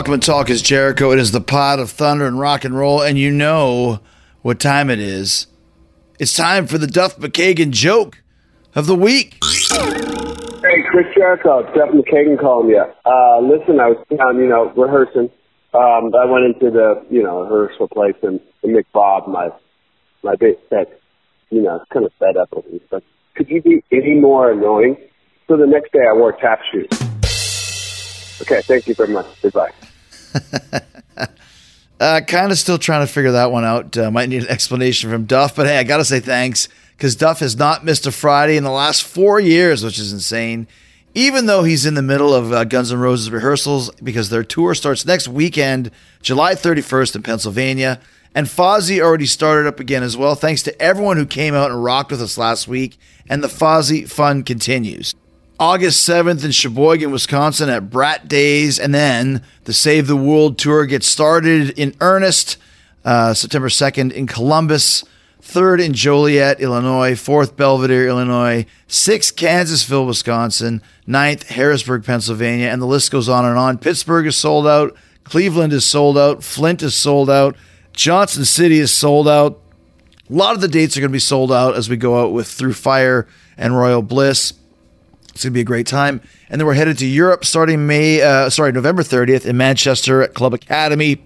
Welcome to Talk is Jericho. It is the pod of thunder and rock and roll, and you know what time it is. It's time for the Duff McKagan joke of the week. Hey, Chris Jericho, Duff McKagan calling you. Uh, listen, I was down, you know, rehearsing. Um, I went into the, you know, rehearsal place and, and Bob, my, my bass tech, you know, kind of fed up with me. But could you be any more annoying? So the next day I wore tap shoes. Okay, thank you very much. Goodbye. Uh, kind of still trying to figure that one out. Uh, might need an explanation from Duff, but hey, I got to say thanks because Duff has not missed a Friday in the last four years, which is insane. Even though he's in the middle of uh, Guns N' Roses rehearsals because their tour starts next weekend, July 31st in Pennsylvania. And Fozzy already started up again as well. Thanks to everyone who came out and rocked with us last week. And the Fozzy fun continues. August 7th in Sheboygan, Wisconsin at Brat Days. And then the Save the World tour gets started in earnest uh, September 2nd in Columbus, 3rd in Joliet, Illinois, 4th Belvidere, Illinois, 6th Kansasville, Wisconsin, 9th Harrisburg, Pennsylvania, and the list goes on and on. Pittsburgh is sold out, Cleveland is sold out, Flint is sold out, Johnson City is sold out. A lot of the dates are going to be sold out as we go out with Through Fire and Royal Bliss. It's to be a great time. And then we're headed to Europe starting May, uh, sorry, November 30th in Manchester at Club Academy.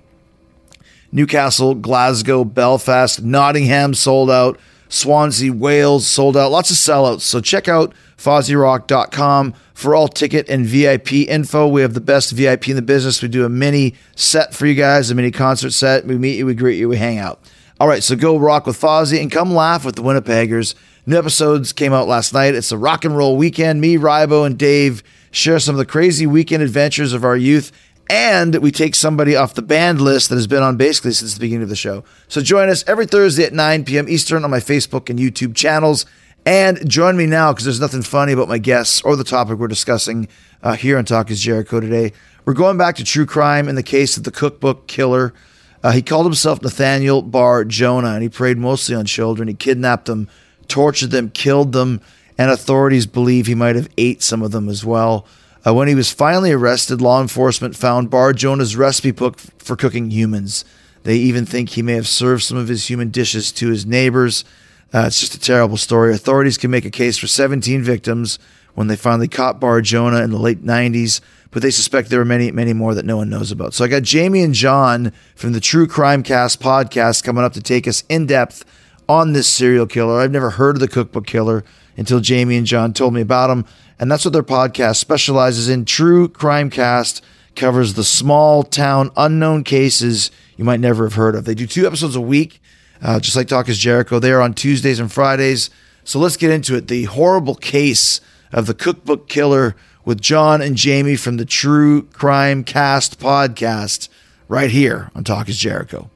Newcastle, Glasgow, Belfast, Nottingham sold out. Swansea, Wales sold out. Lots of sellouts. So check out FozzyRock.com for all ticket and VIP info. We have the best VIP in the business. We do a mini set for you guys, a mini concert set. We meet you, we greet you, we hang out. All right, so go rock with Fozzy and come laugh with the Winnipeggers. New episodes came out last night. It's a rock and roll weekend. Me, Rybo, and Dave share some of the crazy weekend adventures of our youth. And we take somebody off the band list that has been on basically since the beginning of the show. So join us every Thursday at 9 p.m. Eastern on my Facebook and YouTube channels. And join me now because there's nothing funny about my guests or the topic we're discussing uh, here on Talk is Jericho today. We're going back to true crime in the case of the cookbook killer. Uh, he called himself Nathaniel Bar Jonah and he preyed mostly on children. He kidnapped them, tortured them, killed them, and authorities believe he might have ate some of them as well. Uh, when he was finally arrested, law enforcement found Bar Jonah's recipe book for cooking humans. They even think he may have served some of his human dishes to his neighbors. Uh, it's just a terrible story. Authorities can make a case for 17 victims when they finally caught Bar Jonah in the late 90s, but they suspect there are many, many more that no one knows about. So I got Jamie and John from the True Crime Cast podcast coming up to take us in depth on this serial killer. I've never heard of the cookbook killer until Jamie and John told me about him. And that's what their podcast specializes in. True Crime Cast covers the small town unknown cases you might never have heard of. They do two episodes a week, uh, just like Talk is Jericho. They are on Tuesdays and Fridays. So let's get into it. The horrible case of the cookbook killer with John and Jamie from the True Crime Cast podcast right here on Talk is Jericho.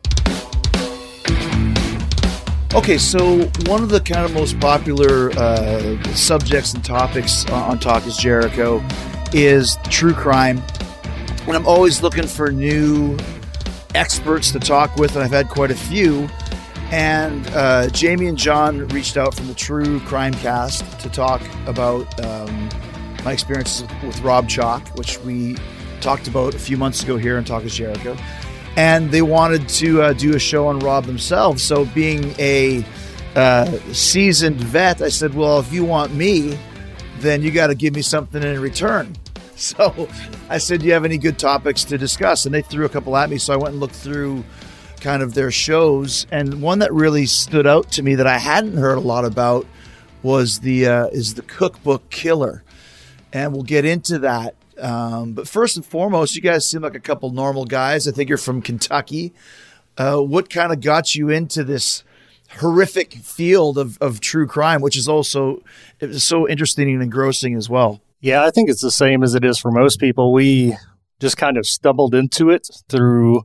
Okay, so one of the kind of most popular uh, subjects and topics on Talk is Jericho is true crime. And I'm always looking for new experts to talk with, and I've had quite a few. And uh, Jamie and John reached out from the True Crime Cast to talk about um, my experiences with Rob Chalk, which we talked about a few months ago here on Talk is Jericho and they wanted to uh, do a show on Rob themselves. So, being a uh, seasoned vet, I said, "Well, if you want me, then you got to give me something in return." So, I said, "Do you have any good topics to discuss?" And they threw a couple at me. So I went and looked through kind of their shows, and one that really stood out to me that I hadn't heard a lot about was the uh, is the Cookbook Killer, and we'll get into that. Um, but first and foremost, you guys seem like a couple normal guys. I think you're from Kentucky. Uh, what kind of got you into this horrific field of, of true crime, which is also so interesting and engrossing as well? Yeah, I think it's the same as it is for most people. We just kind of stumbled into it through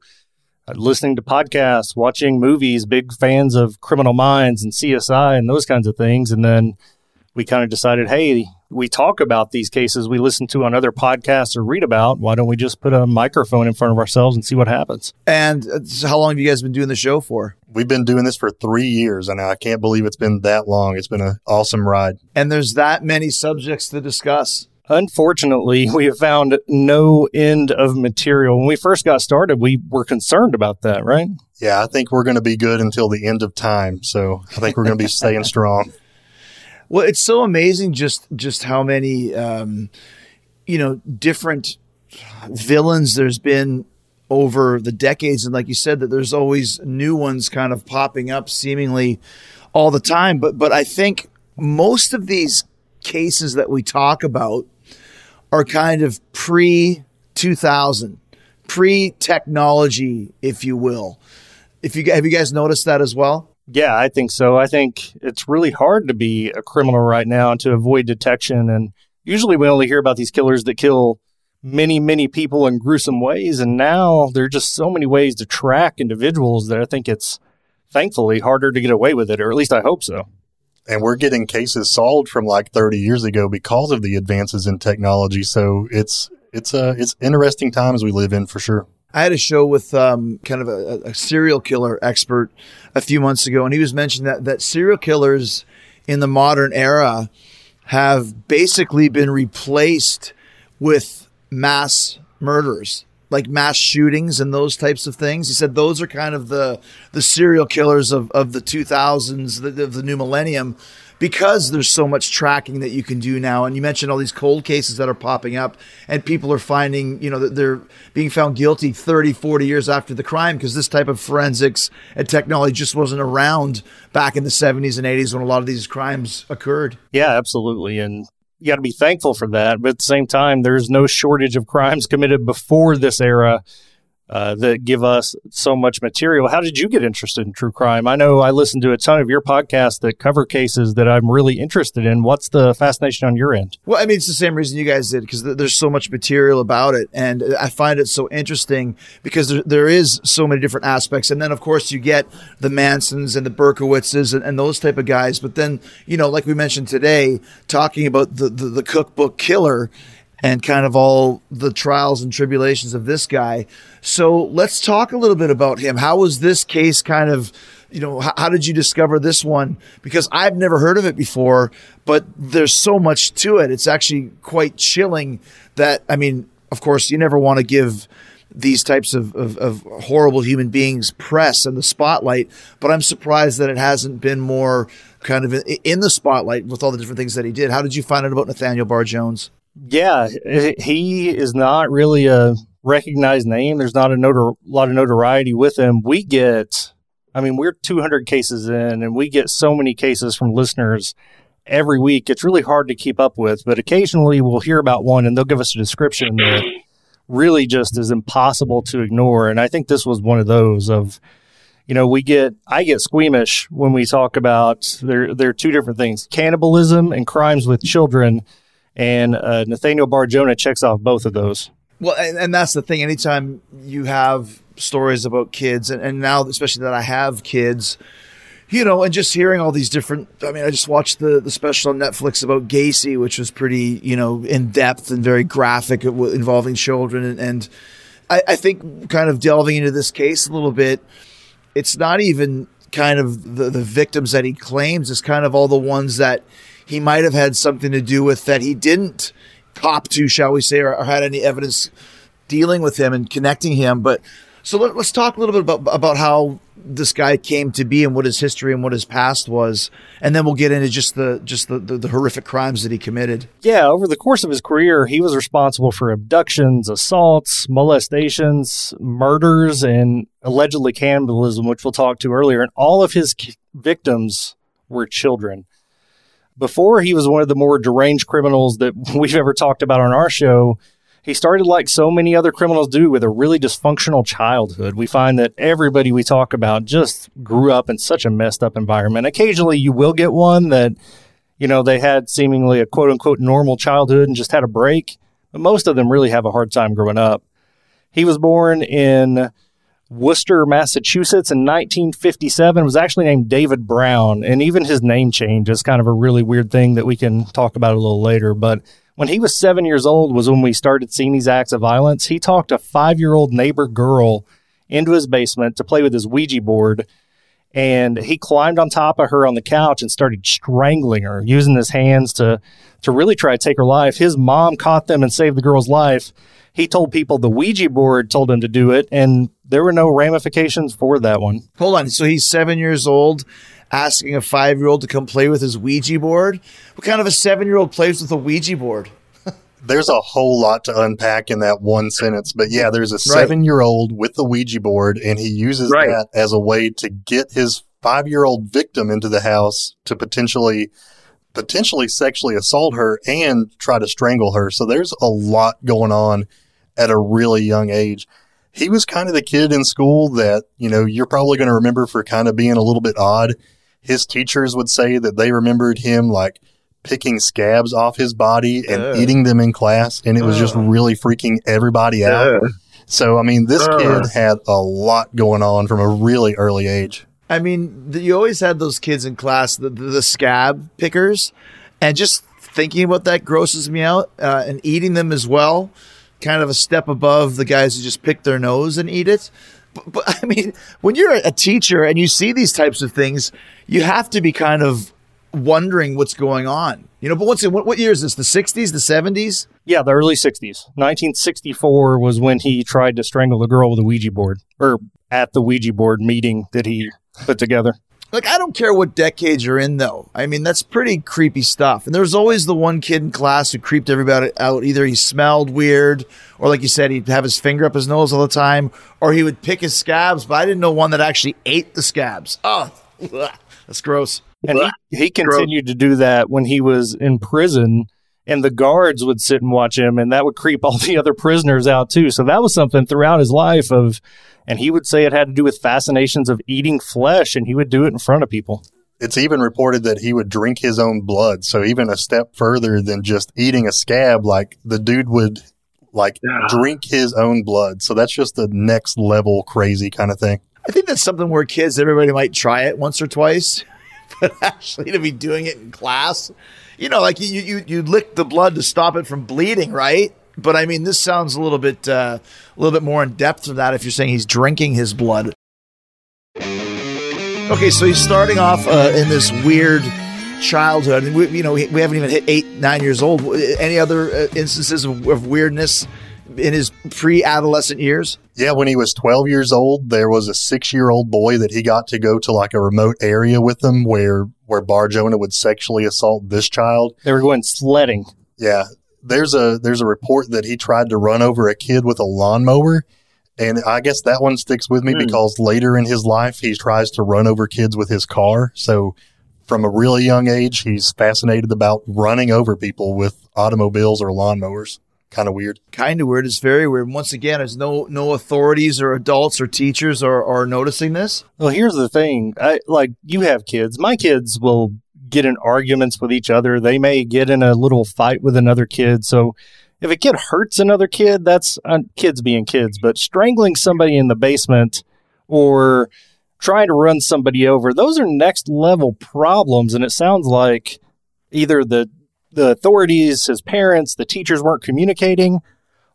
uh, listening to podcasts, watching movies, big fans of Criminal Minds and CSI and those kinds of things. And then we kind of decided, hey, we talk about these cases we listen to on other podcasts or read about. Why don't we just put a microphone in front of ourselves and see what happens? And uh, how long have you guys been doing the show for? We've been doing this for three years, and I can't believe it's been that long. It's been an awesome ride. And there's that many subjects to discuss. Unfortunately, we have found no end of material. When we first got started, we were concerned about that, right? Yeah, I think we're going to be good until the end of time. So I think we're going to be staying strong. Well, it's so amazing just just how many um, you know different villains there's been over the decades, and like you said, that there's always new ones kind of popping up seemingly all the time. But but I think most of these cases that we talk about are kind of pre 2000, pre technology, if you will. If you have you guys noticed that as well? Yeah, I think so. I think it's really hard to be a criminal right now and to avoid detection. And usually we only hear about these killers that kill many, many people in gruesome ways. And now there are just so many ways to track individuals that I think it's thankfully harder to get away with it, or at least I hope so. And we're getting cases solved from like 30 years ago because of the advances in technology. So it's it's a it's interesting times we live in for sure. I had a show with um, kind of a, a, serial killer expert a few months ago, and he was mentioning that that serial killers in the modern era have basically been replaced with mass murders like mass shootings and those types of things. He said those are kind of the the serial killers of, of the 2000s, the, of the new millennium, because there's so much tracking that you can do now. And you mentioned all these cold cases that are popping up, and people are finding, you know, that they're being found guilty 30, 40 years after the crime because this type of forensics and technology just wasn't around back in the 70s and 80s when a lot of these crimes occurred. Yeah, absolutely. And you got to be thankful for that. But at the same time, there's no shortage of crimes committed before this era uh, that give us so much material. How did you get interested in true crime? I know I listened to a ton of your podcasts that cover cases that I'm really interested in. What's the fascination on your end? Well, I mean, it's the same reason you guys did because th- there's so much material about it. And I find it so interesting because there, there is so many different aspects. And then, of course, you get the Mansons and the Berkowitzes and, and those type of guys. But then, you know, like we mentioned today, talking about the, the, the cookbook killer and kind of all the trials and tribulations of this guy. So let's talk a little bit about him. How was this case kind of, you know, how, did you discover this one? Because I've never heard of it before, but there's so much to it. It's actually quite chilling that, I mean, of course, you never want to give these types of, of, of, horrible human beings press and the spotlight, but I'm surprised that it hasn't been more kind of in the spotlight with all the different things that he did. How did you find out about Nathaniel Bar Jonah? Yeah, he is not really a recognized name. There's not a notor- lot of notoriety with him. We get, I mean, we're 200 cases in, and we get so many cases from listeners every week. It's really hard to keep up with, but occasionally we'll hear about one and they'll give us a description that really just is impossible to ignore. And I think this was one of those of, you know, we get I get squeamish when we talk about there there are two different things, cannibalism and crimes with children and uh, Nathaniel Bar Jonah checks off both of those. Well, and, and, that's the thing. Anytime you have stories about kids, and, and now especially that I have kids, you know, and just hearing all these different. I mean, I just watched the the special on Netflix about Gacy, which was pretty, you know, in depth and very graphic involving children, and, and I, I think kind of delving into this case a little bit, it's not even kind of the, the victims that he claims; it's kind of all the ones that he might have had something to do with that he didn't cop to, shall we say, or, or had any evidence dealing with him and connecting him. But so let, us talk a little bit about about how this guy came to be and what his history and what his past was, and then we'll get into just the just the, the, the horrific crimes that he committed. Yeah, over the course of his career, he was responsible for abductions, assaults, molestations, murders, and allegedly cannibalism, which we'll talk to earlier. And all of his victims were children before he was one of the more deranged criminals that we've ever talked about on our show, he started like so many other criminals do with a really dysfunctional childhood. We find that everybody we talk about just grew up in such a messed up environment. Occasionally you will get one that, you know, they had seemingly a quote unquote normal childhood and just had a break, but most of them really have a hard time growing up. He was born in Worcester, Massachusetts in 1957 was actually named David Brown. And even his name change is kind of a really weird thing that we can talk about a little later. But when he was seven years old was when we started seeing these acts of violence. He talked a five year old neighbor girl into his basement to play with his Ouija board. and he climbed on top of her on the couch and started strangling her, using his hands to to really try to take her life. His mom caught them and saved the girl's life. He told people the Ouija board told him to do it, and there were no ramifications for that one. Hold on. So he's seven years old, asking a five year old to come play with his Ouija board. What kind of a seven year old plays with a Ouija board? there's a whole lot to unpack in that one sentence. But yeah, there's a seven year old with the Ouija board, and he uses Right. that as a way to get his five year old victim into the house to potentially potentially sexually assault her and try to strangle her. So there's a lot going on at a really young age. He was kind of the kid in school that, you know, you're probably going to remember for kind of being a little bit odd. His teachers would say that they remembered him like picking scabs off his body and Ugh. eating them in class. And it was just really freaking everybody out. Ugh. So, I mean, this kid had a lot going on from a really early age. I mean, you always had those kids in class, the, the, the scab pickers, and just thinking about that grosses me out. Uh, and eating them as well, kind of a step above the guys who just pick their nose and eat it. But, but I mean, when you're a teacher and you see these types of things, you have to be kind of wondering what's going on. You know, but what's what, what year is this? The 60s, the 70s? Yeah, the early 60s. 1964 was when he tried to strangle the girl with a Ouija board, or at the Ouija board meeting that he put together. Like, I don't care what decade you're in, though. I mean, that's pretty creepy stuff. And there's always the one kid in class who creeped everybody out. Either he smelled weird, or like you said, he'd have his finger up his nose all the time, or he would pick his scabs. But I didn't know one that actually ate the scabs. Oh, that's gross. And he, he continued to do that when he was in prison, and the guards would sit and watch him, and that would creep all the other prisoners out too. So that was something throughout his life of, and he would say it had to do with fascinations of eating flesh, and he would do it in front of people. It's even reported that he would drink his own blood. So even a step further than just eating a scab, like the dude would like drink his own blood. So that's just the next level crazy kind of thing. I think that's something where kids, everybody might try it once or twice, but actually to be doing it in class, you know, like you you you lick the blood to stop it from bleeding, right? But I mean, this sounds a little bit uh, a little bit more in depth than that. If you're saying he's drinking his blood. Okay, so he's starting off uh, in this weird childhood, and we, you know we, we haven't even hit eight nine years old. Any other uh, instances of, of weirdness in his pre-adolescent years? Yeah, when he was 12 years old, there was a six year old boy that he got to go to like a remote area with him where, where Bar Jonah would sexually assault this child. They were going sledding. Yeah. There's a, there's a report that he tried to run over a kid with a lawnmower. And I guess that one sticks with me Hmm. because later in his life, he tries to run over kids with his car. So from a really young age, he's fascinated about running over people with automobiles or lawnmowers. Kind of weird. kind of weird. It's very weird. And once again, there's no no authorities or adults or teachers are, are noticing this. Well, here's the thing. I like you have kids. My kids will get in arguments with each other. They may get in a little fight with another kid. So if a kid hurts another kid, that's uh, kids being kids. But strangling somebody in the basement or trying to run somebody over, those are next level problems. And it sounds like either the the authorities, his parents, the teachers weren't communicating,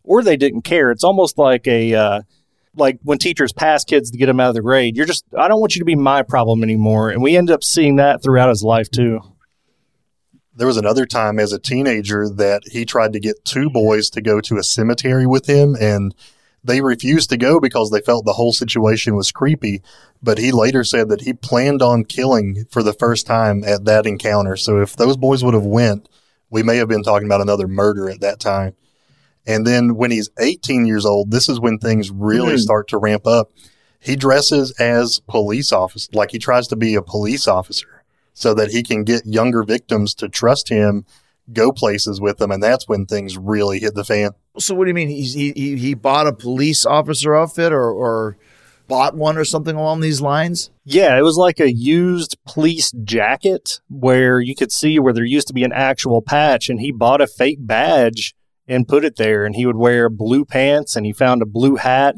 or they didn't care. It's almost like a uh, like when teachers pass kids to get them out of the grade. You're just I don't want you to be my problem anymore. And we end up seeing that throughout his life too. there was another time as a teenager that he tried to get two boys to go to a cemetery with him and they refused to go because they felt the whole situation was creepy but he later said that he planned on killing for the first time at that encounter so if those boys would have went we may have been talking about another murder at that time and then when he's 18 years old this is when things really Hmm. start to ramp up he dresses as police officer like he tries to be a police officer so that he can get younger victims to trust him, go places with them, and that's when things really hit the fan. So what do you mean? He's, he he he bought a police officer outfit or or bought one or something along these lines? Yeah, it was like a used police jacket where you could see where there used to be an actual patch, and he bought a fake badge and put it there. And he would wear blue pants, and he found a blue hat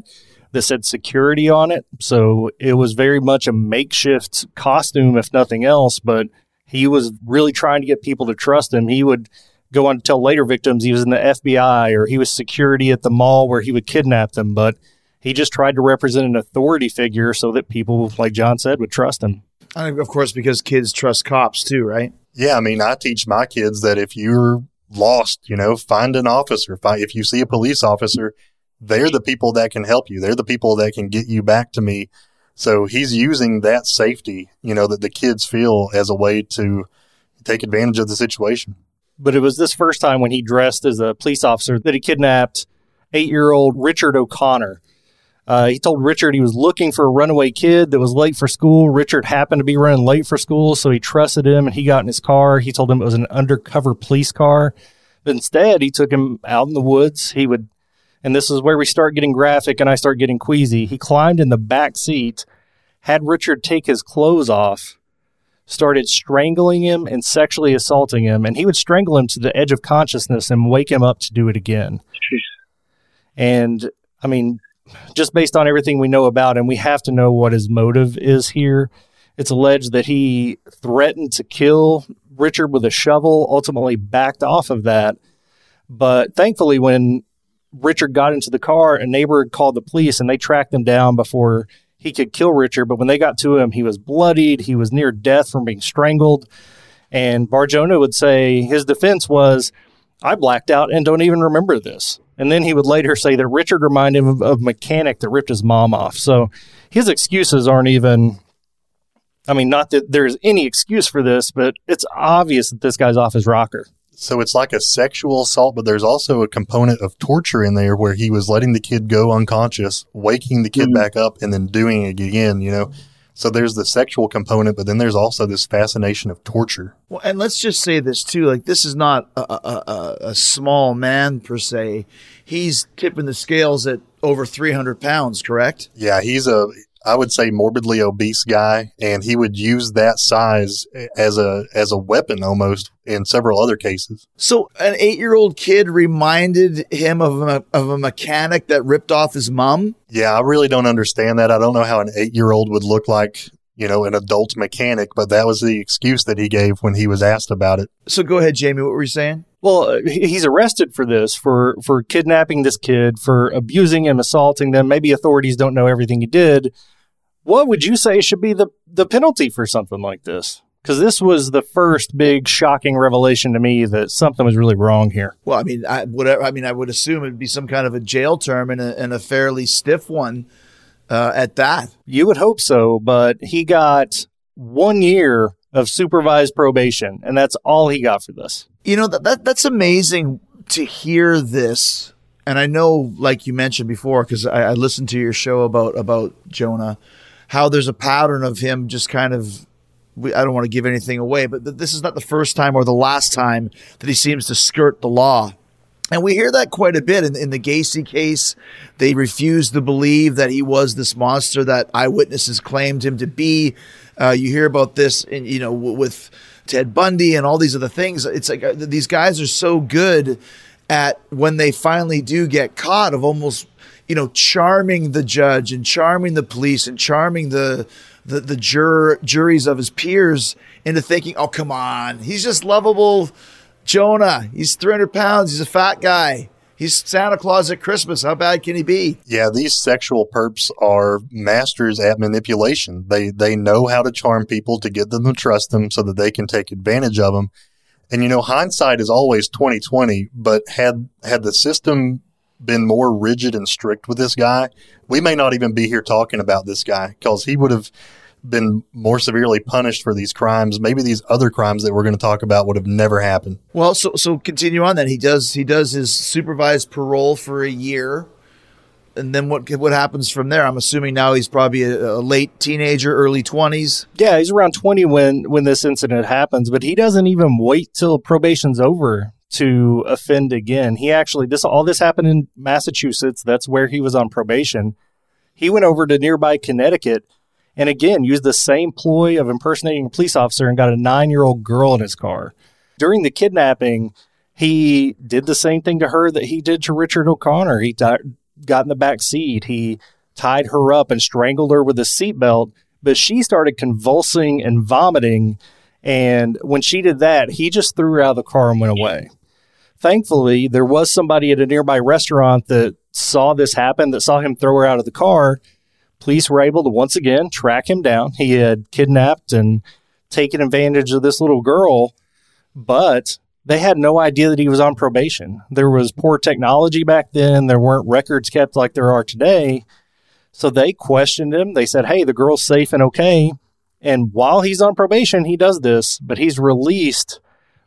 that said security on it. So it was very much a makeshift costume, if nothing else. But he was really trying to get people to trust him. He would go on to tell later victims he was in the FBI or he was security at the mall where he would kidnap them. But He just tried to represent an authority figure so that people, like John said, would trust him. And of course, because kids trust cops too, right? Yeah, I mean, I teach my kids that if you're lost, you know, find an officer. Find, if you see a police officer, they're the people that can help you. They're the people that can get you back to me. So he's using that safety, you know, that the kids feel as a way to take advantage of the situation. But it was this first time when he dressed as a police officer that he kidnapped eight year old Richard O'Connor. Uh, he told Richard he was looking for a runaway kid that was late for school. Richard happened to be running late for school, so he trusted him and he got in his car. He told him it was an undercover police car. But instead, he took him out in the woods. He would, and this is where we start getting graphic and I start getting queasy. He climbed in the back seat, had Richard take his clothes off, started strangling him and sexually assaulting him, and he would strangle him to the edge of consciousness and wake him up to do it again. And I mean, just based on everything we know about him, we have to know what his motive is here. It's alleged that he threatened to kill Richard with a shovel, ultimately backed off of that. But thankfully, when Richard got into the car, a neighbor called the police and they tracked him down before he could kill Richard. But when they got to him, he was bloodied. He was near death from being strangled. And Bar Jonah would say his defense was, I blacked out and don't even remember this. And then he would later say that Richard reminded him of, of mechanic that ripped his mom off. So his excuses aren't even. I mean, not that there's any excuse for this, but it's obvious that this guy's off his rocker. So it's like a sexual assault, but there's also a component of torture in there where he was letting the kid go unconscious, waking the kid mm-hmm. back up, and then doing it again, you know? So there's the sexual component, but then there's also this fascination of torture. Well, and let's just say this too: like this is not a, a, a small man per se. He's tipping the scales at over 300 pounds, correct? Yeah, he's a I would say morbidly obese guy, and he would use that size as a as a weapon almost in several other cases. So, an eight year old kid reminded him of a, of a mechanic that ripped off his mom. Yeah, I really don't understand that. I don't know how an eight year old would look like, you know, an adult mechanic, but that was the excuse that he gave when he was asked about it. So, go ahead, Jamie. What were you saying? Well, he's arrested for this, for for kidnapping this kid, for abusing and assaulting them. Maybe authorities don't know everything he did. What would you say should be the the penalty for something like this? Because this was the first big shocking revelation to me that something was really wrong here. Well, I mean, I would I mean I would assume it'd be some kind of a jail term and a, and a fairly stiff one uh, at that. You would hope so, but he got one year of supervised probation, and that's all he got for this. You know that, that that's amazing to hear this, and I know, like you mentioned before, because I, I, listened to your show about about Jonah, how there's a pattern of him just kind of. I don't want to give anything away, but this is not the first time or the last time that he seems to skirt the law. And we hear that quite a bit in, in the Gacy case. They refused to believe that he was this monster that eyewitnesses claimed him to be. Uh, you hear about this, in, you know, with Ted Bundy and all these other things. It's like uh, these guys are so good at when they finally do get caught of almost, you know, charming the judge and charming the police and charming the the, the jur- juries of his peers into thinking, oh, come on, he's just lovable Jonah. He's 300 pounds. He's a fat guy. He's Santa Claus at Christmas. How bad can he be? Yeah, these sexual perps are masters at manipulation. They they know how to charm people to get them to trust them so that they can take advantage of them. And you know, hindsight is always 2020, but had had the system been more rigid and strict with this guy, we may not even be here talking about this guy because he would have been more severely punished for these crimes, maybe these other crimes that we're going to talk about would have never happened. Well, so so continue on then. He does he does his supervised parole for a year. And then what what happens from there? I'm assuming now he's probably a, a late teenager, early 20s. Yeah, he's around 20 when when this incident happens, but he doesn't even wait till probation's over to offend again. He actually this all this happened in Massachusetts. That's where he was on probation. He went over to nearby Connecticut and again used the same ploy of impersonating a police officer and got a nine year old girl in his car. During the kidnapping, he did the same thing to her that he did to Richard O'Connor. He got in the back seat. He tied her up and strangled her with a seatbelt, but she started convulsing and vomiting. And when she did that, he just threw her out of the car and went away. Thankfully, there was somebody at a nearby restaurant that saw this happen, that saw him throw her out of the car, police were able to once again track him down. He had kidnapped and taken advantage of this little girl, but they had no idea that he was on probation. There was poor technology back then, there weren't records kept like there are today. So they questioned him. They said, Hey, the girl's safe and okay. And while he's on probation, he does this, but he's released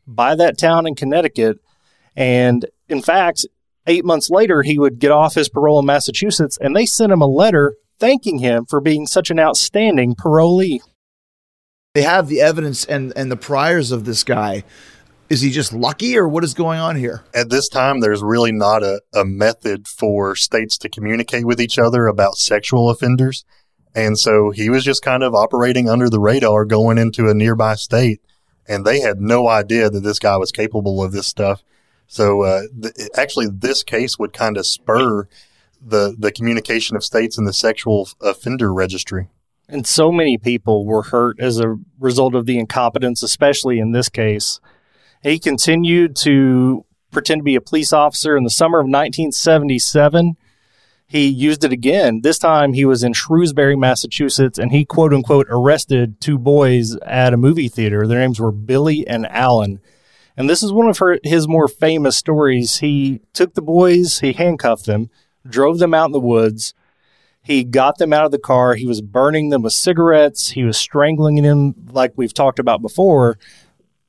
by that town in Connecticut. And in fact, eight months later, he would get off his parole in Massachusetts, and they sent him a letter thanking him for being such an outstanding parolee. They have the evidence and, and the priors of this guy. Is he just lucky, or what is going on here? At this time, there's really not a, a method for states to communicate with each other about sexual offenders. And so he was just kind of operating under the radar going into a nearby state. And they had no idea that this guy was capable of this stuff. So uh, th- actually, this case would kind of spur the, the communication of states in the sexual offender registry. And so many people were hurt as a result of the incompetence, especially in this case. He continued to pretend to be a police officer in the summer of 1977 he used it again. This time he was in Shrewsbury, Massachusetts, and he quote unquote arrested two boys at a movie theater. Their names were Billy and Alan. And this is one of her, his more famous stories. He took the boys, he handcuffed them, drove them out in the woods. He got them out of the car. He was burning them with cigarettes. He was strangling them, like we've talked about before.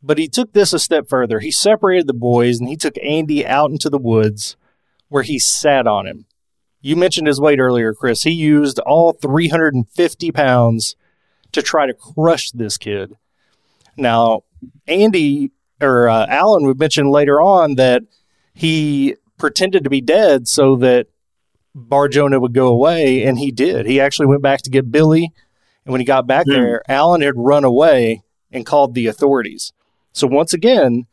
But he took this a step further. He separated the boys and he took Andy out into the woods where he sat on him. You mentioned his weight earlier, Chris. He used all 350 pounds to try to crush this kid. Now, Andy or uh, Alan would mention later on that he pretended to be dead so that Bar Jonah would go away, and he did. He actually went back to get Billy, and when he got back mm. there, Alan had run away and called the authorities. So once again,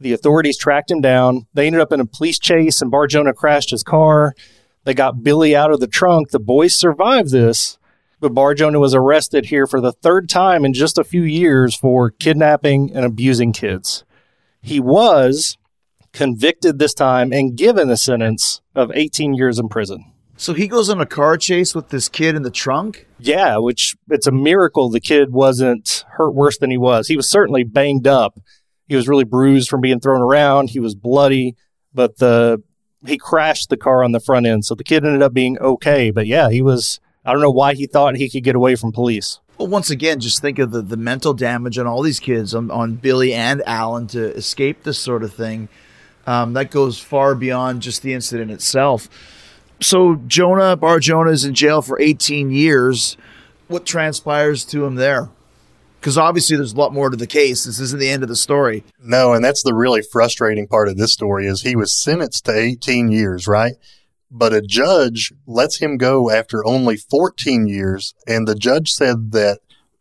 the authorities tracked him down. They ended up in a police chase, and Bar Jonah crashed his car. They got Billy out of the trunk. The boys survived this, but Bar Jonah was arrested here for the third time in just a few years for kidnapping and abusing kids. He was convicted this time and given a sentence of 18 years in prison. So he goes on a car chase with this kid in the trunk? Yeah, which it's a miracle the kid wasn't hurt worse than he was. He was certainly banged up. He was really bruised from being thrown around. He was bloody, but the he crashed the car on the front end. So the kid ended up being okay. But yeah, he was, I don't know why he thought he could get away from police. Well, once again, just think of the, the mental damage on all these kids, on, on Billy and Alan to escape this sort of thing. Um, that goes far beyond just the incident itself. So Jonah, Bar Jonah is in jail for 18 years. What transpires to him there? because obviously there's a lot more to the case. This isn't the end of the story. No, and that's the really frustrating part of this story is he was sentenced to 18 years, right? But a judge lets him go after only 14 years, and the judge said that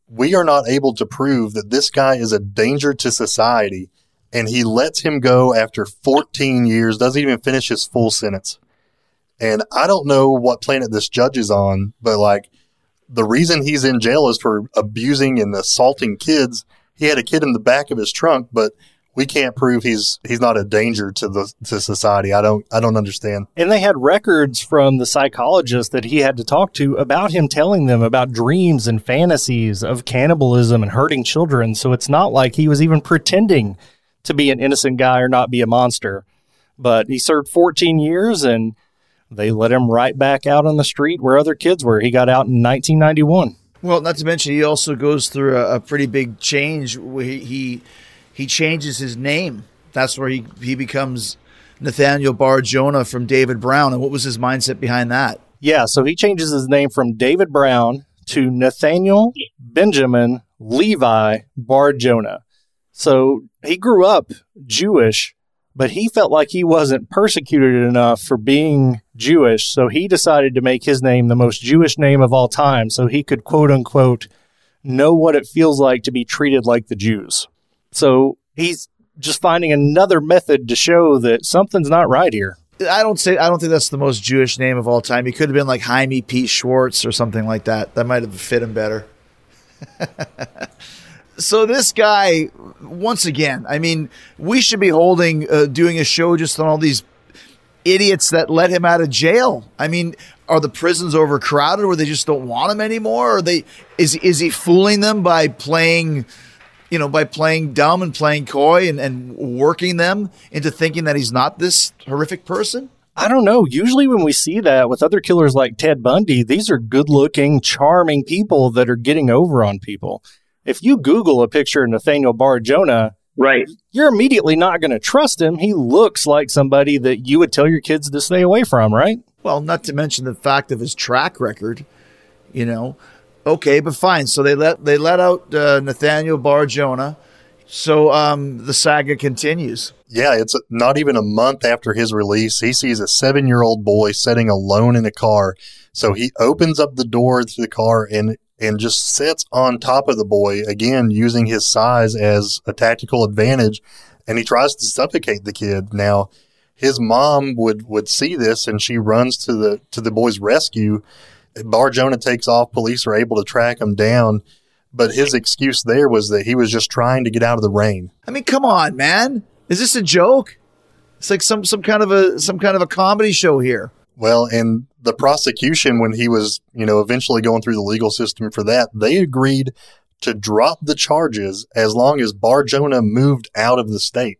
we are not able to prove that this guy is a danger to society, and he lets him go after 14 years, doesn't even finish his full sentence. And I don't know what planet this judge is on, but like the reason he's in jail is for abusing and assaulting kids. He had a kid in the back of his trunk, but we can't prove he's he's not a danger to the to society. I don't I don't understand. And they had records from the psychologist that he had to talk to about him telling them about dreams and fantasies of cannibalism and hurting children. So it's not like he was even pretending to be an innocent guy or not be a monster. But he served 14 years and they let him right back out on the street where other kids were. He got out in 1991. Well, not to mention he also goes through a, a pretty big change. He, he he changes his name. That's where he he becomes Nathaniel Bar Jonah from David Brown. And what was his mindset behind that? Yeah, so he changes his name from David Brown to Nathaniel Benjamin Levi Bar Jonah. So he grew up Jewish, but he felt like he wasn't persecuted enough for being Jewish. So he decided to make his name the most Jewish name of all time so he could quote unquote know what it feels like to be treated like the Jews. So he's just finding another method to show that something's not right here. I don't say I don't think that's the most Jewish name of all time. He could have been like Jaime Pete Schwartz or something like that. That might have fit him better. so this guy, once again, I mean, we should be holding, uh, doing a show just on all these idiots that let him out of jail. I mean, are the prisons overcrowded where they just don't want him anymore? Or they is is he fooling them by playing, you know, by playing dumb and playing coy and, and working them into thinking that he's not this horrific person? I don't know. Usually, when we see that with other killers like Ted Bundy, these are good looking, charming people that are getting over on people. If you Google a picture of Nathaniel Bar Jonah, Right. you're immediately not going to trust him. He looks like somebody that you would tell your kids to stay away from, right? Well, not to mention the fact of his track record, you know. Okay, but fine. So they let they let out uh, Nathaniel Bar Jonah. So um, the saga continues. Yeah, it's not even a month after his release. He sees a seven year old boy sitting alone in a car. So he opens up the door to the car and and just sits on top of the boy, again, using his size as a tactical advantage. And he tries to suffocate the kid. Now, his mom would, would see this and she runs to the, to the boy's rescue. Bar Jonah takes off. Police are able to track him down. But his excuse there was that he was just trying to get out of the rain. I mean, come on, man. Is this a joke? It's like some some kind of a some kind of a comedy show here. Well, and the prosecution, when he was, you know, eventually going through the legal system for that, they agreed to drop the charges as long as Bar Jonah moved out of the state.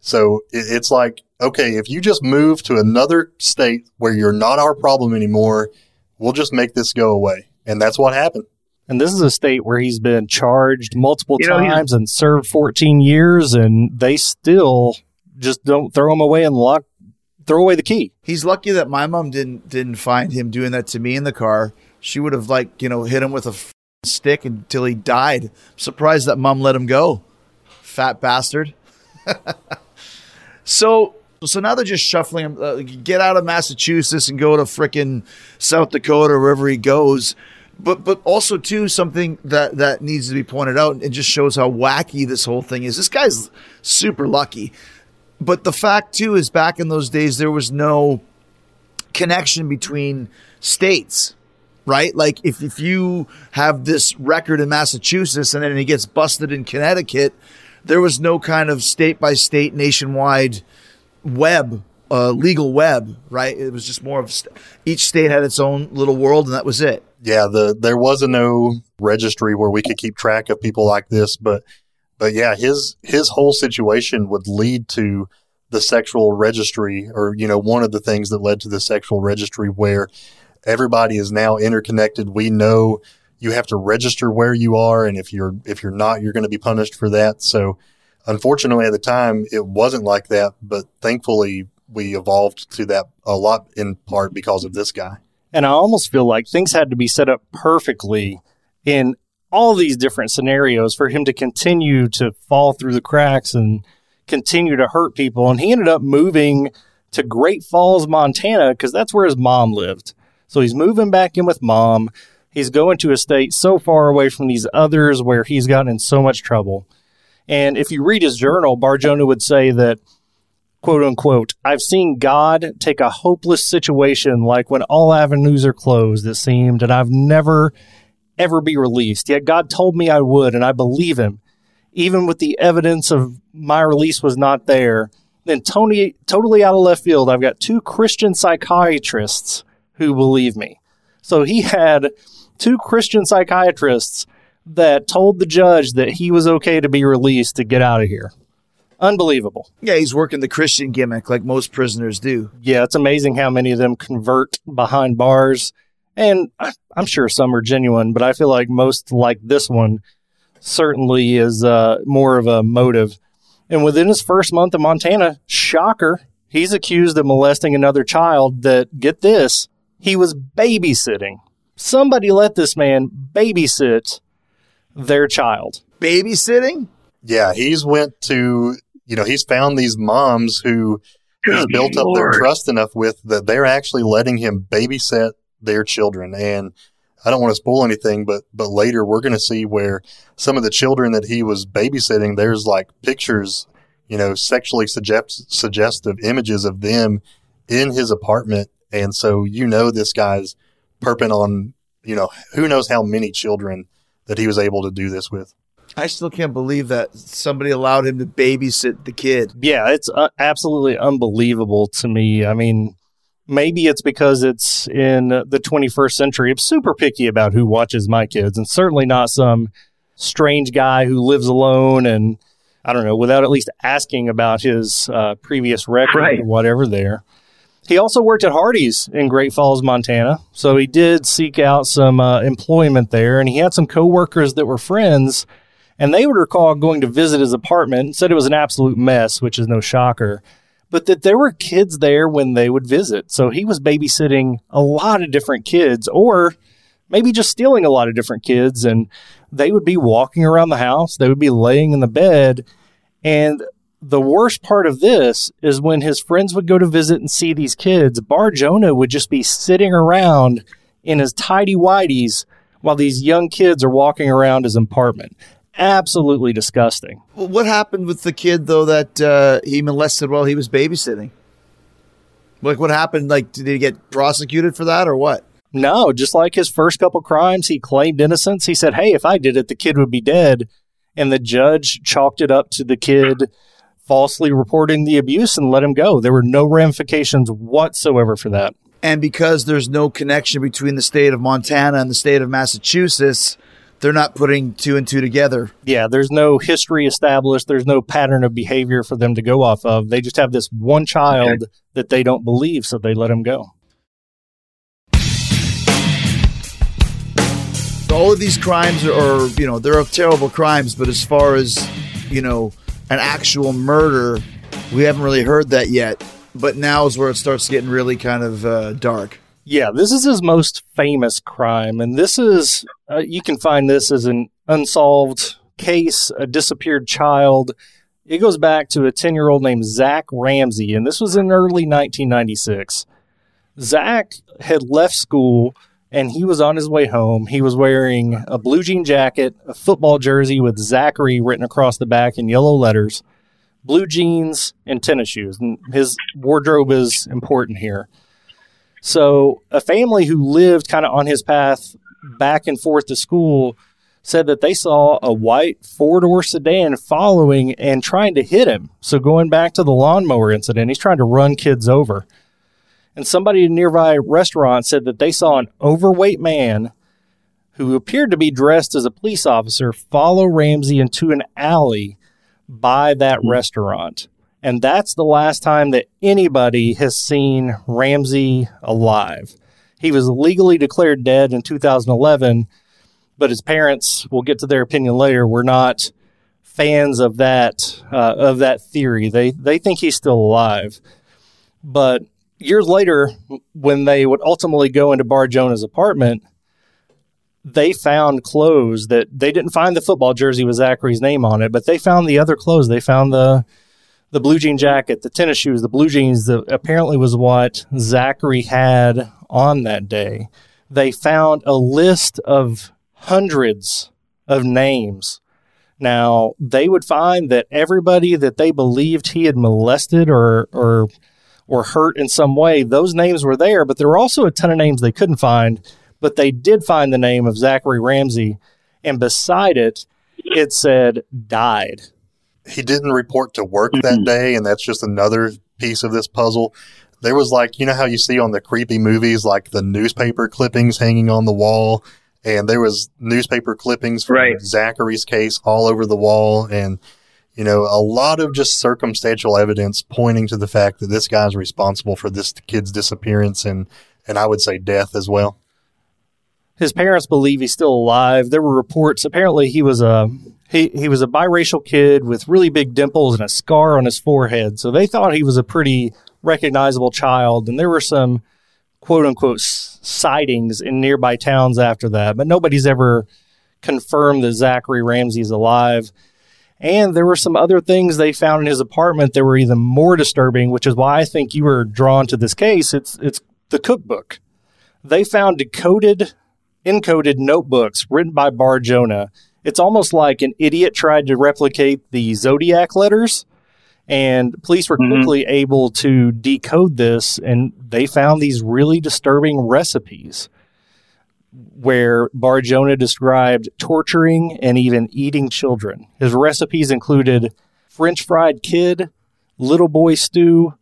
So it's like, okay, if you just move to another state where you're not our problem anymore, we'll just make this go away. And that's what happened. And this is a state where he's been charged multiple You know, times and served 14 years, and they still just don't throw him away and lock, throw away the key. He's lucky that my mom didn't didn't find him doing that to me in the car. She would have like you know hit him with a f- stick until he died. surprised that mom let him go. Fat bastard. so so now they're just shuffling him. Uh, get out of Massachusetts and go to frickin' South Dakota or wherever he goes. But but also too something that that needs to be pointed out and just shows how wacky this whole thing is. This guy's super lucky. But the fact too is back in those days there was no connection between states, right? Like if, if you have this record in Massachusetts and then he gets busted in Connecticut, there was no kind of state by state nationwide web, uh, legal web, right? It was just more of st- each state had its own little world and that was it. Yeah, the there was a no registry where we could keep track of people like this, but but yeah, his his whole situation would lead to the sexual registry, or you know, one of the things that led to the sexual registry, where everybody is now interconnected. We know you have to register where you are, and if you're if you're not, you're going to be punished for that. So, unfortunately, at the time, it wasn't like that, but thankfully, we evolved to that a lot in part because of this guy. And I almost feel like things had to be set up perfectly in all these different scenarios for him to continue to fall through the cracks and continue to hurt people. And he ended up moving to Great Falls, Montana, because that's where his mom lived. So he's moving back in with mom. He's going to a state so far away from these others where he's gotten in so much trouble. And if you read his journal, Bar Jonah would say that quote unquote, I've seen God take a hopeless situation like when all avenues are closed, it seemed, and I've never ever be released. Yet God told me I would, and I believe him. Even with the evidence of my release was not there. Then Tony totally out of left field, I've got two Christian psychiatrists who believe me. So he had two Christian psychiatrists that told the judge that he was okay to be released to get out of here. Unbelievable. Yeah, he's working the Christian gimmick like most prisoners do. Yeah, it's amazing how many of them convert behind bars. And I- I'm sure some are genuine, but I feel like most, like this one, certainly is uh, more of a motive. And within his first month in Montana, shocker, he's accused of molesting another child that, get this, he was babysitting. Somebody let this man babysit their child. Babysitting? Yeah, he's went to you know he's found these moms who he's Good built up their trust enough with that they're actually letting him babysit their children. And I don't want to spoil anything, but but later we're going to see where some of the children that he was babysitting, there's like pictures, you know, sexually suggest, suggestive images of them in his apartment, and so you know this guy's perping on you know who knows how many children that he was able to do this with. I still can't believe that somebody allowed him to babysit the kid. Yeah, it's uh, absolutely unbelievable to me. I mean, maybe it's because it's in the 21st century. I'm super picky about who watches my kids, and certainly not some strange guy who lives alone and I don't know without at least asking about his uh, previous record Right. or whatever. There, he also worked at Hardee's in Great Falls, Montana, so he did seek out some uh, employment there, and he had some coworkers that were friends. And they would recall going to visit his apartment and said it was an absolute mess, which is no shocker but that there were kids there when they would visit. So he was babysitting a lot of different kids, or maybe just stealing a lot of different kids. And they would be walking around the house, they would be laying in the bed. And the worst part of this is when his friends would go to visit and see these kids, Bar Jonah would just be sitting around in his tidy whities while these young kids are walking around his apartment. Absolutely disgusting. Well, what happened with the kid though that uh, he molested while he was babysitting? Like, what happened? Like, did he get prosecuted for that or what? No, just like his first couple crimes, he claimed innocence. He said, Hey, if I did it, the kid would be dead. And the judge chalked it up to the kid falsely reporting the abuse and let him go. There were no ramifications whatsoever for that. And because there's no connection between the state of Montana and the state of Massachusetts, they're not putting two and two together. Yeah, there's no history established. There's no pattern of behavior for them to go off of. They just have this one child that they don't believe, so they let him go. all of these crimes are, are, you know, they're of terrible crimes, but as far as, you know, an actual murder, we haven't really heard that yet. But now is where it starts getting really kind of uh, dark. Yeah, this is his most famous crime, and this is uh, you can find this as an unsolved case, a disappeared child. It goes back to a ten-year-old named Zach Ramsay, and this was in early 1996. Zach had left school and he was on his way home. He was wearing a blue jean jacket, a football jersey with Zachary written across the back in yellow letters, blue jeans, and tennis shoes. And his wardrobe is important here. So, a family who lived kind of on his path back and forth to school said that they saw a white four door sedan following and trying to hit him. So, going back to the lawnmower incident, he's trying to run kids over. And somebody in a nearby restaurant said that they saw an overweight man who appeared to be dressed as a police officer follow Ramsay into an alley by that restaurant. And that's the last time that anybody has seen Ramsay alive. He was legally declared dead in 2011, but his parents, we'll get to their opinion later, were not fans of that uh, of that theory. They they think he's still alive. But years later, when they would ultimately go into Bar Jonah's apartment, they found clothes that they didn't find the football jersey with Zachary's name on it, but they found the other clothes. They found the the blue jean jacket, the tennis shoes, the blue jeans that apparently was what Zachary had on that day. They found a list of hundreds of names. Now, they would find that everybody that they believed he had molested or or or hurt in some way, those names were there, but there were also a ton of names they couldn't find, but they did find the name of Zachary Ramsay, and beside it, it said died. he didn't report to work that mm-hmm. day, and that's just another piece of this puzzle. There was like, you know how you see on the creepy movies, like the newspaper clippings hanging on the wall, and there was newspaper clippings from Right. Zachary's case all over the wall, and you know, a lot of just circumstantial evidence pointing to the fact that this guy's responsible for this kid's disappearance and and I would say death as well. His parents believe he's still alive. There were reports. Apparently, he was a he he was a biracial kid with really big dimples and a scar on his forehead. So they thought he was a pretty recognizable child. And there were some quote unquote sightings in nearby towns after that, but nobody's ever confirmed that Zachary Ramsay is alive. And there were some other things they found in his apartment that were even more disturbing, which is why I think you were drawn to this case. It's it's the cookbook. They found decoded, encoded notebooks written by Bar Jonah. It's almost like an idiot tried to replicate the zodiac letters, and police were Mhm. quickly able to decode this, and they found these really disturbing recipes. where Bar Jonah described torturing and even eating children. His recipes included French fried kid, little boy stew,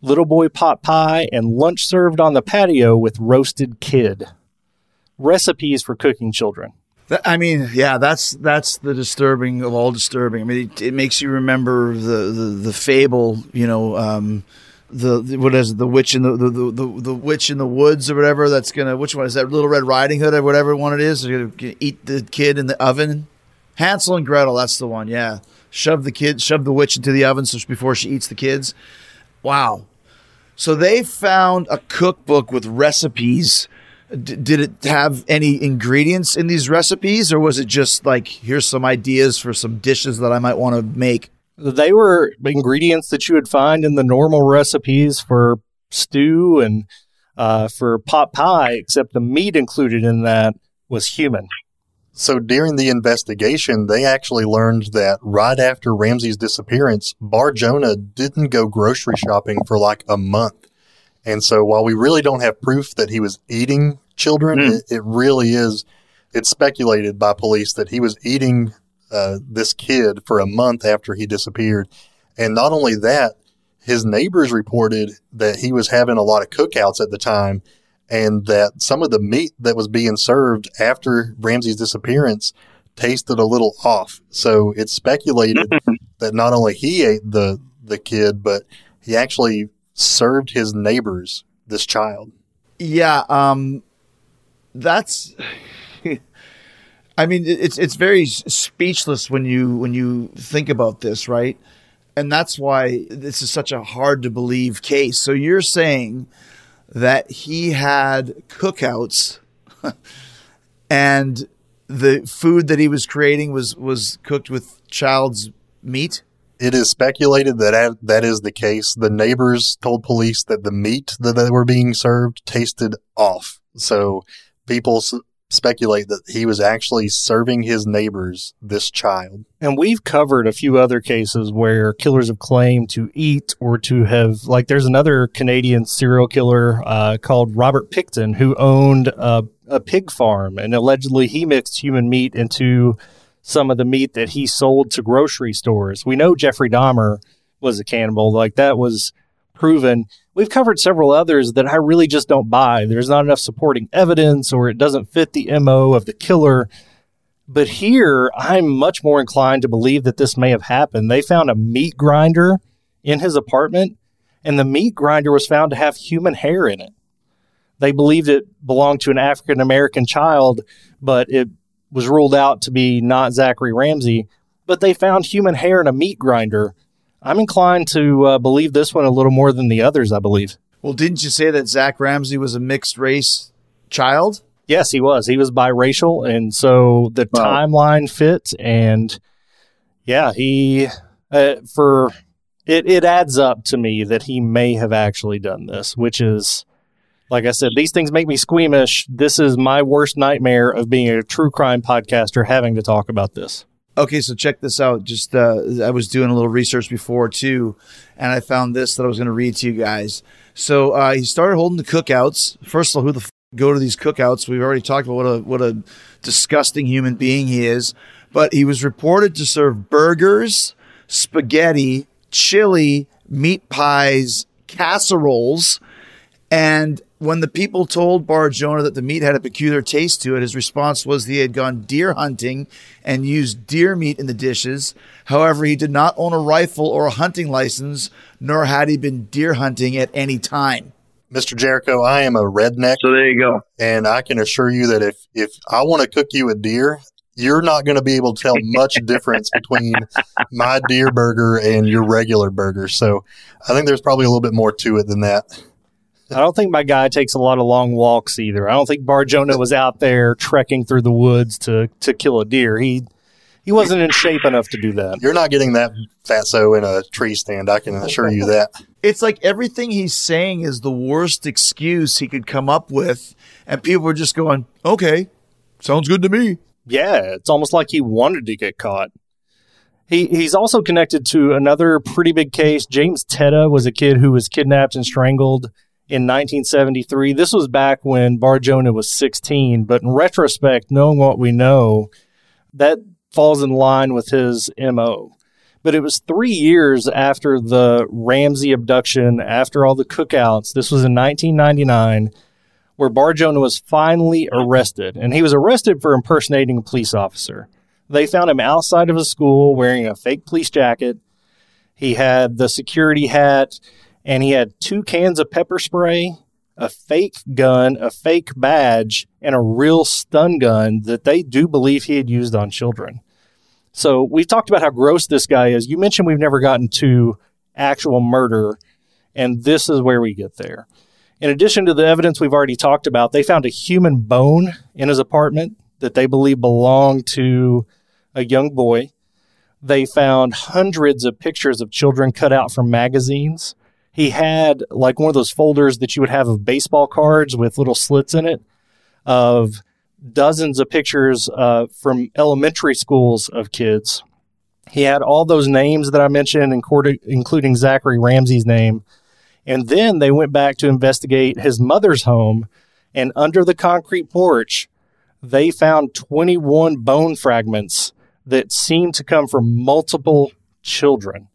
little boy pot pie, and lunch served on the patio with roasted kid. Recipes for cooking children. I mean, yeah, that's that's the disturbing of all disturbing. I mean, it, it makes you remember the, the, the fable, you know, um, the, the, what is it, the witch in the, the the, the witch in the woods or whatever. That's gonna which one is that? Little Red Riding Hood or whatever one it is. They're gonna eat the kid in the oven. Hansel and Gretel. That's the one. Yeah, shove the kid, shove the witch into the oven so before she eats the kids. Wow. So they found a cookbook with recipes D- did it have any ingredients in these recipes or was it just like here's some ideas for some dishes that i might want to make they were ingredients that you would find in the normal recipes for stew and uh, for pot pie except the meat included in that was human so during the investigation, they actually learned that right after Ramsay's disappearance, Bar Jonah didn't go grocery shopping for like a month. And so while we really don't have proof that he was eating children, mm. it, it, really is, it's speculated by police that he was eating uh, this kid for a month after he disappeared. And not only that, his neighbors reported that he was having a lot of cookouts at the time and that some of the meat that was being served after Ramsay's disappearance tasted a little off. So it's speculated that not only he ate the the kid, but he actually served his neighbors this child. Yeah, um that's I mean it's it's very speechless when you when you think about this, right? And that's why this is such a hard to believe case. So you're saying that he had cookouts and the food that he was creating was was cooked with child's meat it is speculated that that is the case the neighbors told police that the meat that they were being served tasted off so people speculate that he was actually serving his neighbors this child. And we've covered a few other cases where killers have claimed to eat or to have, like, there's another Canadian serial killer uh, called Robert Pickton who owned a, a pig farm, and allegedly he mixed human meat into some of the meat that he sold to grocery stores. We know Jeffrey Dahmer was a cannibal, like, that was proven. We've covered several others that I really just don't buy. There's not enough supporting evidence or it doesn't fit the MO of the killer. But here, I'm much more inclined to believe that this may have happened. They found a meat grinder in his apartment, and the meat grinder was found to have human hair in it. They believed it belonged to an African American child, but it was ruled out to be not Zachary Ramsay. But they found human hair in a meat grinder I'm inclined to uh, believe this one a little more than the others, I believe. Well, didn't you say that Zach Ramsay was a mixed race child? Yes, he was. He was biracial. And so the wow. timeline fits. And yeah, he, uh, for it, it adds up to me that he may have actually done this, which is, like I said, these things make me squeamish. This is my worst nightmare of being a true crime podcaster having to talk about this. Okay, so check this out. Just uh, I was doing a little research before too, and I found this that I was going to read to you guys. So uh, he started holding the cookouts. First of all, who the f- go to these cookouts? We've already talked about what a what a disgusting human being he is. But he was reported to serve burgers, spaghetti, chili, meat pies, casseroles, and when the people told Bar Jonah that the meat had a peculiar taste to it, his response was that he had gone deer hunting and used deer meat in the dishes. However, he did not own a rifle or a hunting license, nor had he been deer hunting at any time. Mr. Jericho, I am a redneck. So there you go. And I can assure you that if, if I want to cook you a deer, you're not going to be able to tell much difference between my deer burger and your regular burger. So I think there's probably a little bit more to it than that. I don't think my guy takes a lot of long walks either. I don't think Bar Jonah was out there trekking through the woods to to kill a deer. He he wasn't in shape enough to do that. You're not getting that fatso in a tree stand. I can assure you that. It's like everything he's saying is the worst excuse he could come up with, and people are just going, "Okay, sounds good to me." Yeah, it's almost like he wanted to get caught. He he's also connected to another pretty big case. James Teta was a kid who was kidnapped and strangled in 1973. This was back when Bar Jonah was 16, but in retrospect, knowing what we know, that falls in line with his MO. But it was three years after the Ramsay abduction, after all the cookouts. This was in 1999, where Bar Jonah was finally arrested. And he was arrested for impersonating a police officer. They found him outside of a school wearing a fake police jacket. He had the security hat and he had two cans of pepper spray, a fake gun, a fake badge, and a real stun gun that they do believe he had used on children. So we've talked about how gross this guy is. You mentioned we've never gotten to actual murder, and this is where we get there. In addition to the evidence we've already talked about, they found a human bone in his apartment that they believe belonged to a young boy. They found hundreds of pictures of children cut out from magazines. He had like one of those folders that you would have of baseball cards with little slits in it of dozens of pictures uh, from elementary schools of kids. He had all those names that I mentioned, including Zachary Ramsay's name. And then they went back to investigate his mother's home. And under the concrete porch, they found 21 bone fragments that seemed to come from multiple children.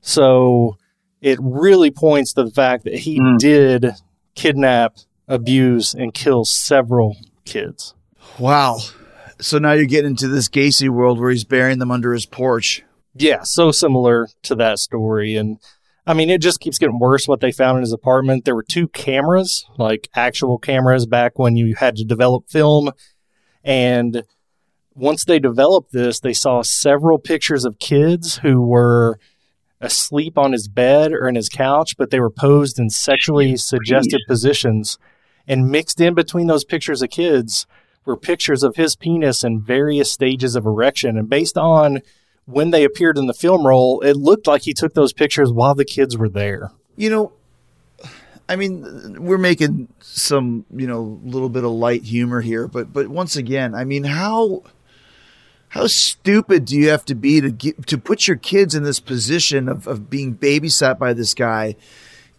So it really points to the fact that he mm. did kidnap, abuse, and kill several kids. Wow. So now you're getting into this Gacy world where he's burying them under his porch. Yeah, so similar to that story. And I mean, it just keeps getting worse what they found in his apartment. There were two cameras, like actual cameras back when you had to develop film. And once they developed this, they saw several pictures of kids who were asleep on his bed or in his couch, but they were posed in sexually suggestive positions. And mixed in between those pictures of kids were pictures of his penis in various stages of erection. And based on when they appeared in the film roll, it looked like he took those pictures while the kids were there. You know, I mean, we're making some, you know, little bit of light humor here, but but once again, I mean, how how stupid do you have to be to get, to put your kids in this position of, of being babysat by this guy?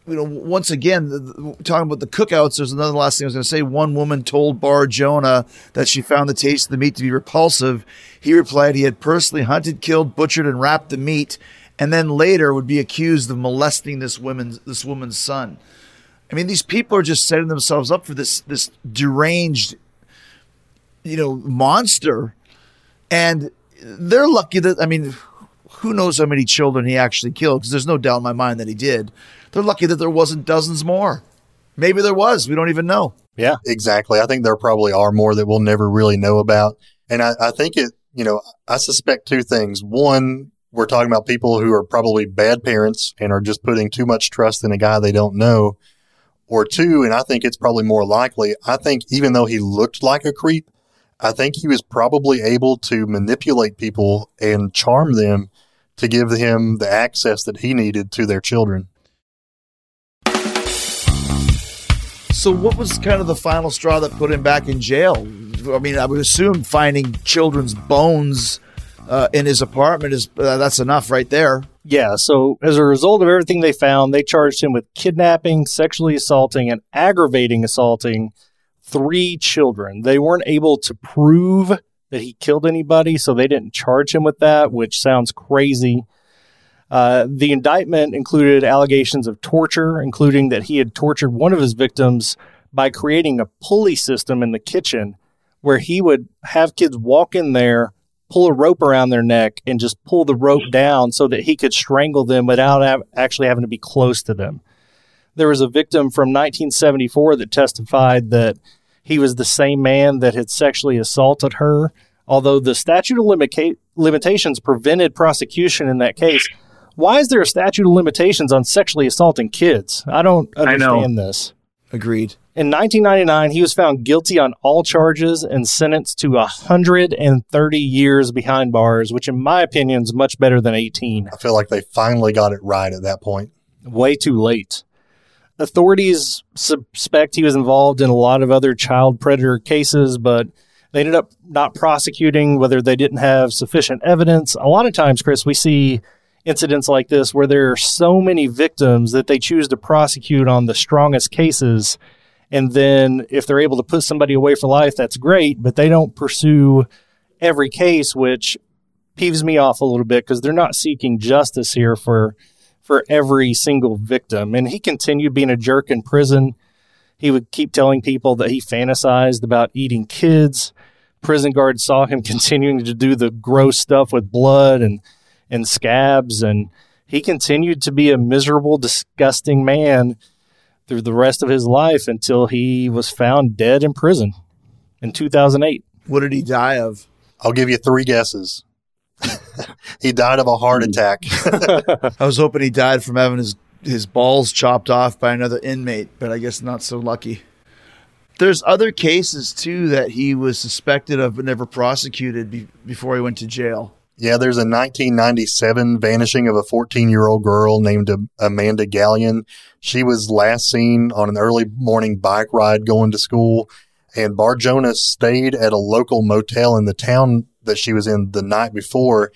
You know, once again, the, the, talking about the cookouts, there's another last thing I was going to say. One woman told Bar Jonah that she found the taste of the meat to be repulsive. He replied he had personally hunted, killed, butchered, and wrapped the meat, and then later would be accused of molesting this woman's this woman's son. I mean, these people are just setting themselves up for this this deranged, you know, monster and they're lucky that, I mean, who knows how many children he actually killed, because there's no doubt in my mind that he did. They're lucky that there wasn't dozens more. Maybe there was. We don't even know. Yeah, exactly. I think there probably are more that we'll never really know about. And I, I think it, you know, I suspect two things. One, we're talking about people who are probably bad parents and are just putting too much trust in a guy they don't know. Or two, and I think it's probably more likely, I think even though he looked like a creep, I think he was probably able to manipulate people and charm them to give him the access that he needed to their children. So, what was kind of the final straw that put him back in jail? I mean, I would assume finding children's bones uh, in his apartment is uh, that's enough right there. Yeah. So, as a result of everything they found, they charged him with kidnapping, sexually assaulting, and aggravating assaulting three children. They weren't able to prove that he killed anybody, so they didn't charge him with that, which sounds crazy. Uh, the indictment included allegations of torture, including that he had tortured one of his victims by creating a pulley system in the kitchen where he would have kids walk in there, pull a rope around their neck, and just pull the rope down so that he could strangle them without actually having to be close to them. There was a victim from 1974 that testified that he was the same man that had sexually assaulted her. Although the statute of limita- limitations prevented prosecution in that case, why is there a statute of limitations on sexually assaulting kids? I don't understand I this. Agreed. In 1999, he was found guilty on all charges and sentenced to 130 years behind bars, which, in my opinion, is much better than 18. I feel like they finally got it right at that point. Way too late. Authorities suspect he was involved in a lot of other child predator cases, but they ended up not prosecuting whether they didn't have sufficient evidence. A lot of times, Chris, we see incidents like this where there are so many victims that they choose to prosecute on the strongest cases. And then if they're able to put somebody away for life, that's great, but they don't pursue every case, which peeves me off a little bit because they're not seeking justice here for for every single victim. And he continued being a jerk in prison. He would keep telling people that he fantasized about eating kids. Prison guards saw him continuing to do the gross stuff with blood and and scabs and he continued to be a miserable disgusting man through the rest of his life until he was found dead in prison in 2008. What did he die of? I'll give you three guesses. He died of a heart hmm. attack. I was hoping he died from having his his balls chopped off by another inmate, but I guess not so lucky. There's other cases too that he was suspected of but never prosecuted be- before he went to jail. Yeah, there's a 1997 vanishing of a 14 year old girl named Amanda Gallion. She was last seen on an early morning bike ride going to school, and Bar Jonah stayed at a local motel in the town that she was in the night before,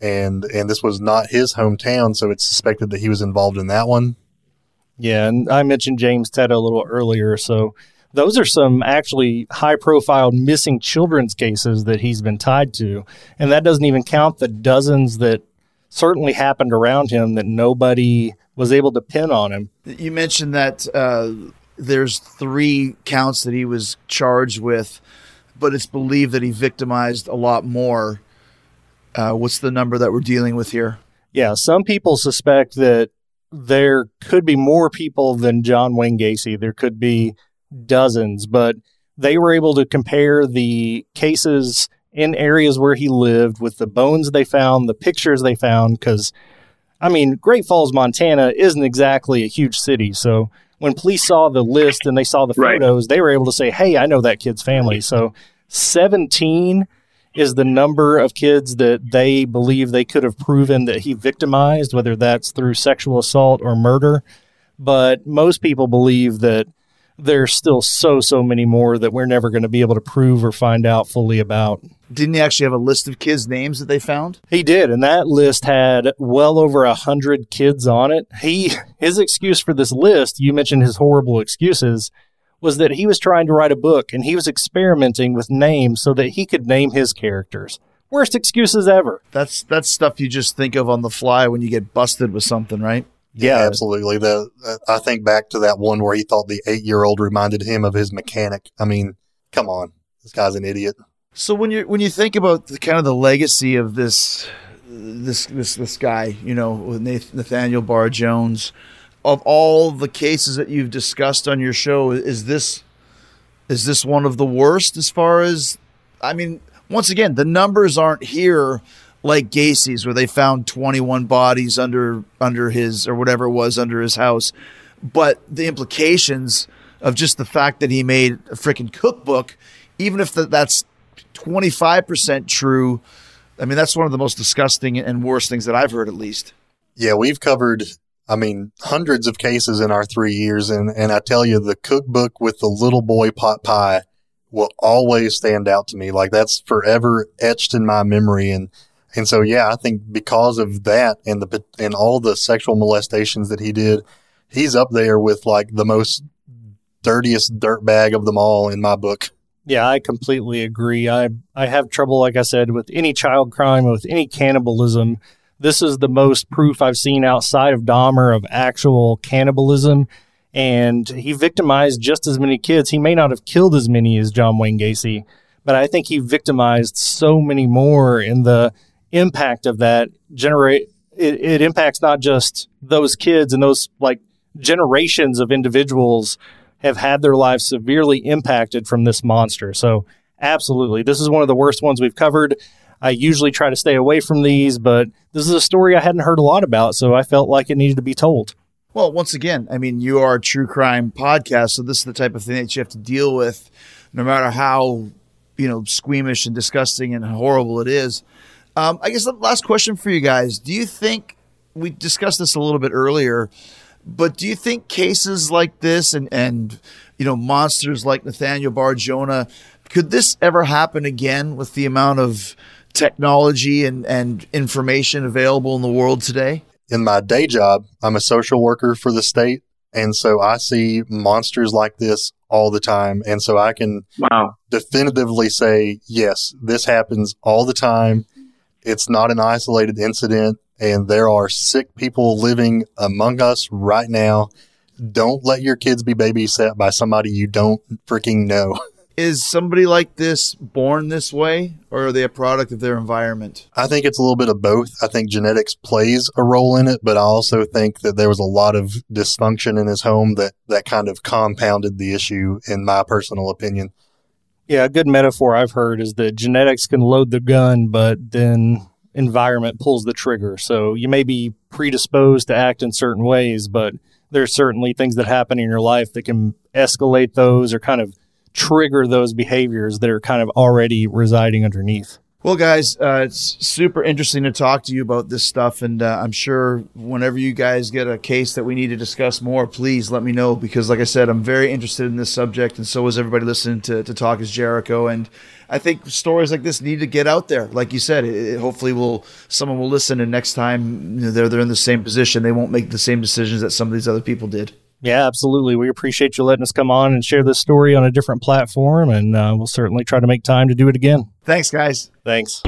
and and this was not his hometown, so it's suspected that he was involved in that one. Yeah, and I mentioned James Teta a little earlier, so those are some actually high profile missing children's cases that he's been tied to. And that doesn't even count the dozens that certainly happened around him that nobody was able to pin on him. You mentioned that uh, there's three counts that he was charged with, but it's believed that he victimized a lot more. Uh, what's the number that we're dealing with here? Yeah, some people suspect that there could be more people than John Wayne Gacy. There could be dozens, but they were able to compare the cases in areas where he lived with the bones they found, the pictures they found. Because, I mean, Great Falls, Montana isn't exactly a huge city. So when police saw the list and they saw the photos, right. they were able to say, hey, I know that kid's family. So 17 is the number of kids that they believe they could have proven that he victimized, whether that's through sexual assault or murder. But most people believe that there's still so so many more that we're never going to be able to prove or find out fully about. Didn't he actually have a list of kids' names that they found? He did, and that list had well over a hundred kids on it. He his excuse for this list, you mentioned his horrible excuses, was that he was trying to write a book and he was experimenting with names so that he could name his characters. Worst excuses ever. That's that's stuff you just think of on the fly when you get busted with something, right? Yeah, absolutely. The uh, I think back to that one where he thought the eight year old reminded him of his mechanic. I mean, come on, this guy's an idiot. So when you when you think about the kind of the legacy of this this this this guy, you know, with Nathaniel Bar Jonah, of all the cases that you've discussed on your show, is this is this one of the worst as far as I mean, once again, the numbers aren't here like Gacy's, where they found 21 bodies under under his or whatever it was under his house. But the implications of just the fact that he made a freaking cookbook, even if the, that's 25% true, I mean, that's one of the most disgusting and worst things that I've heard, at least. Yeah, we've covered, I mean, hundreds of cases in our three years. And, and I tell you, the cookbook with the little boy pot pie will always stand out to me. Like that's forever etched in my memory. And and so, yeah, I think because of that and the and all the sexual molestations that he did, he's up there with like the most dirtiest dirtbag of them all in my book. Yeah, I completely agree. I I have trouble, like I said, with any child crime, with any cannibalism. This is the most proof I've seen outside of Dahmer of actual cannibalism. And he victimized just as many kids. He may not have killed as many as John Wayne Gacy, but I think he victimized so many more in the impact of that generate it, it impacts not just those kids and those like generations of individuals have had their lives severely impacted from this monster. So absolutely, this is one of the worst ones we've covered. I usually try to stay away from these, but this is a story I hadn't heard a lot about, so I felt like it needed to be told. Well, once again, I mean, you are a true crime podcast, so this is the type of thing that you have to deal with, no matter how you know squeamish and disgusting and horrible it is. Um, I guess the last question for you guys: Do you think we discussed this a little bit earlier? But do you think cases like this and and you know monsters like Nathaniel Bar Jonah could this ever happen again with the amount of technology and, and information available in the world today? In my day job, I'm a social worker for the state. And so I see monsters like this all the time. And so I can wow. definitively say, yes, this happens all the time. It's not an isolated incident. And there are sick people living among us right now. Don't let your kids be babysat by somebody you don't freaking know. is somebody like this born this way or are they a product of their environment? I think it's a little bit of both. I think genetics plays a role in it, but I also think that there was a lot of dysfunction in his home that, that kind of compounded the issue, in my personal opinion. Yeah, a good metaphor I've heard is that genetics can load the gun, but then environment pulls the trigger. So you may be predisposed to act in certain ways, but there's certainly things that happen in your life that can escalate those or kind of trigger those behaviors that are kind of already residing underneath. Well, guys, uh, it's super interesting to talk to you about this stuff, and uh, I'm sure whenever you guys get a case that we need to discuss more, please let me know because, like I said, I'm very interested in this subject, and so is everybody listening to, to Talk is Jericho. And I think stories like this need to get out there. Like you said, it, it hopefully will someone will listen, and next time you know, they're they're in the same position, they won't make the same decisions that some of these other people did. Yeah, absolutely. We appreciate you letting us come on and share this story on a different platform, and uh, we'll certainly try to make time to do it again. Thanks, guys. Thanks.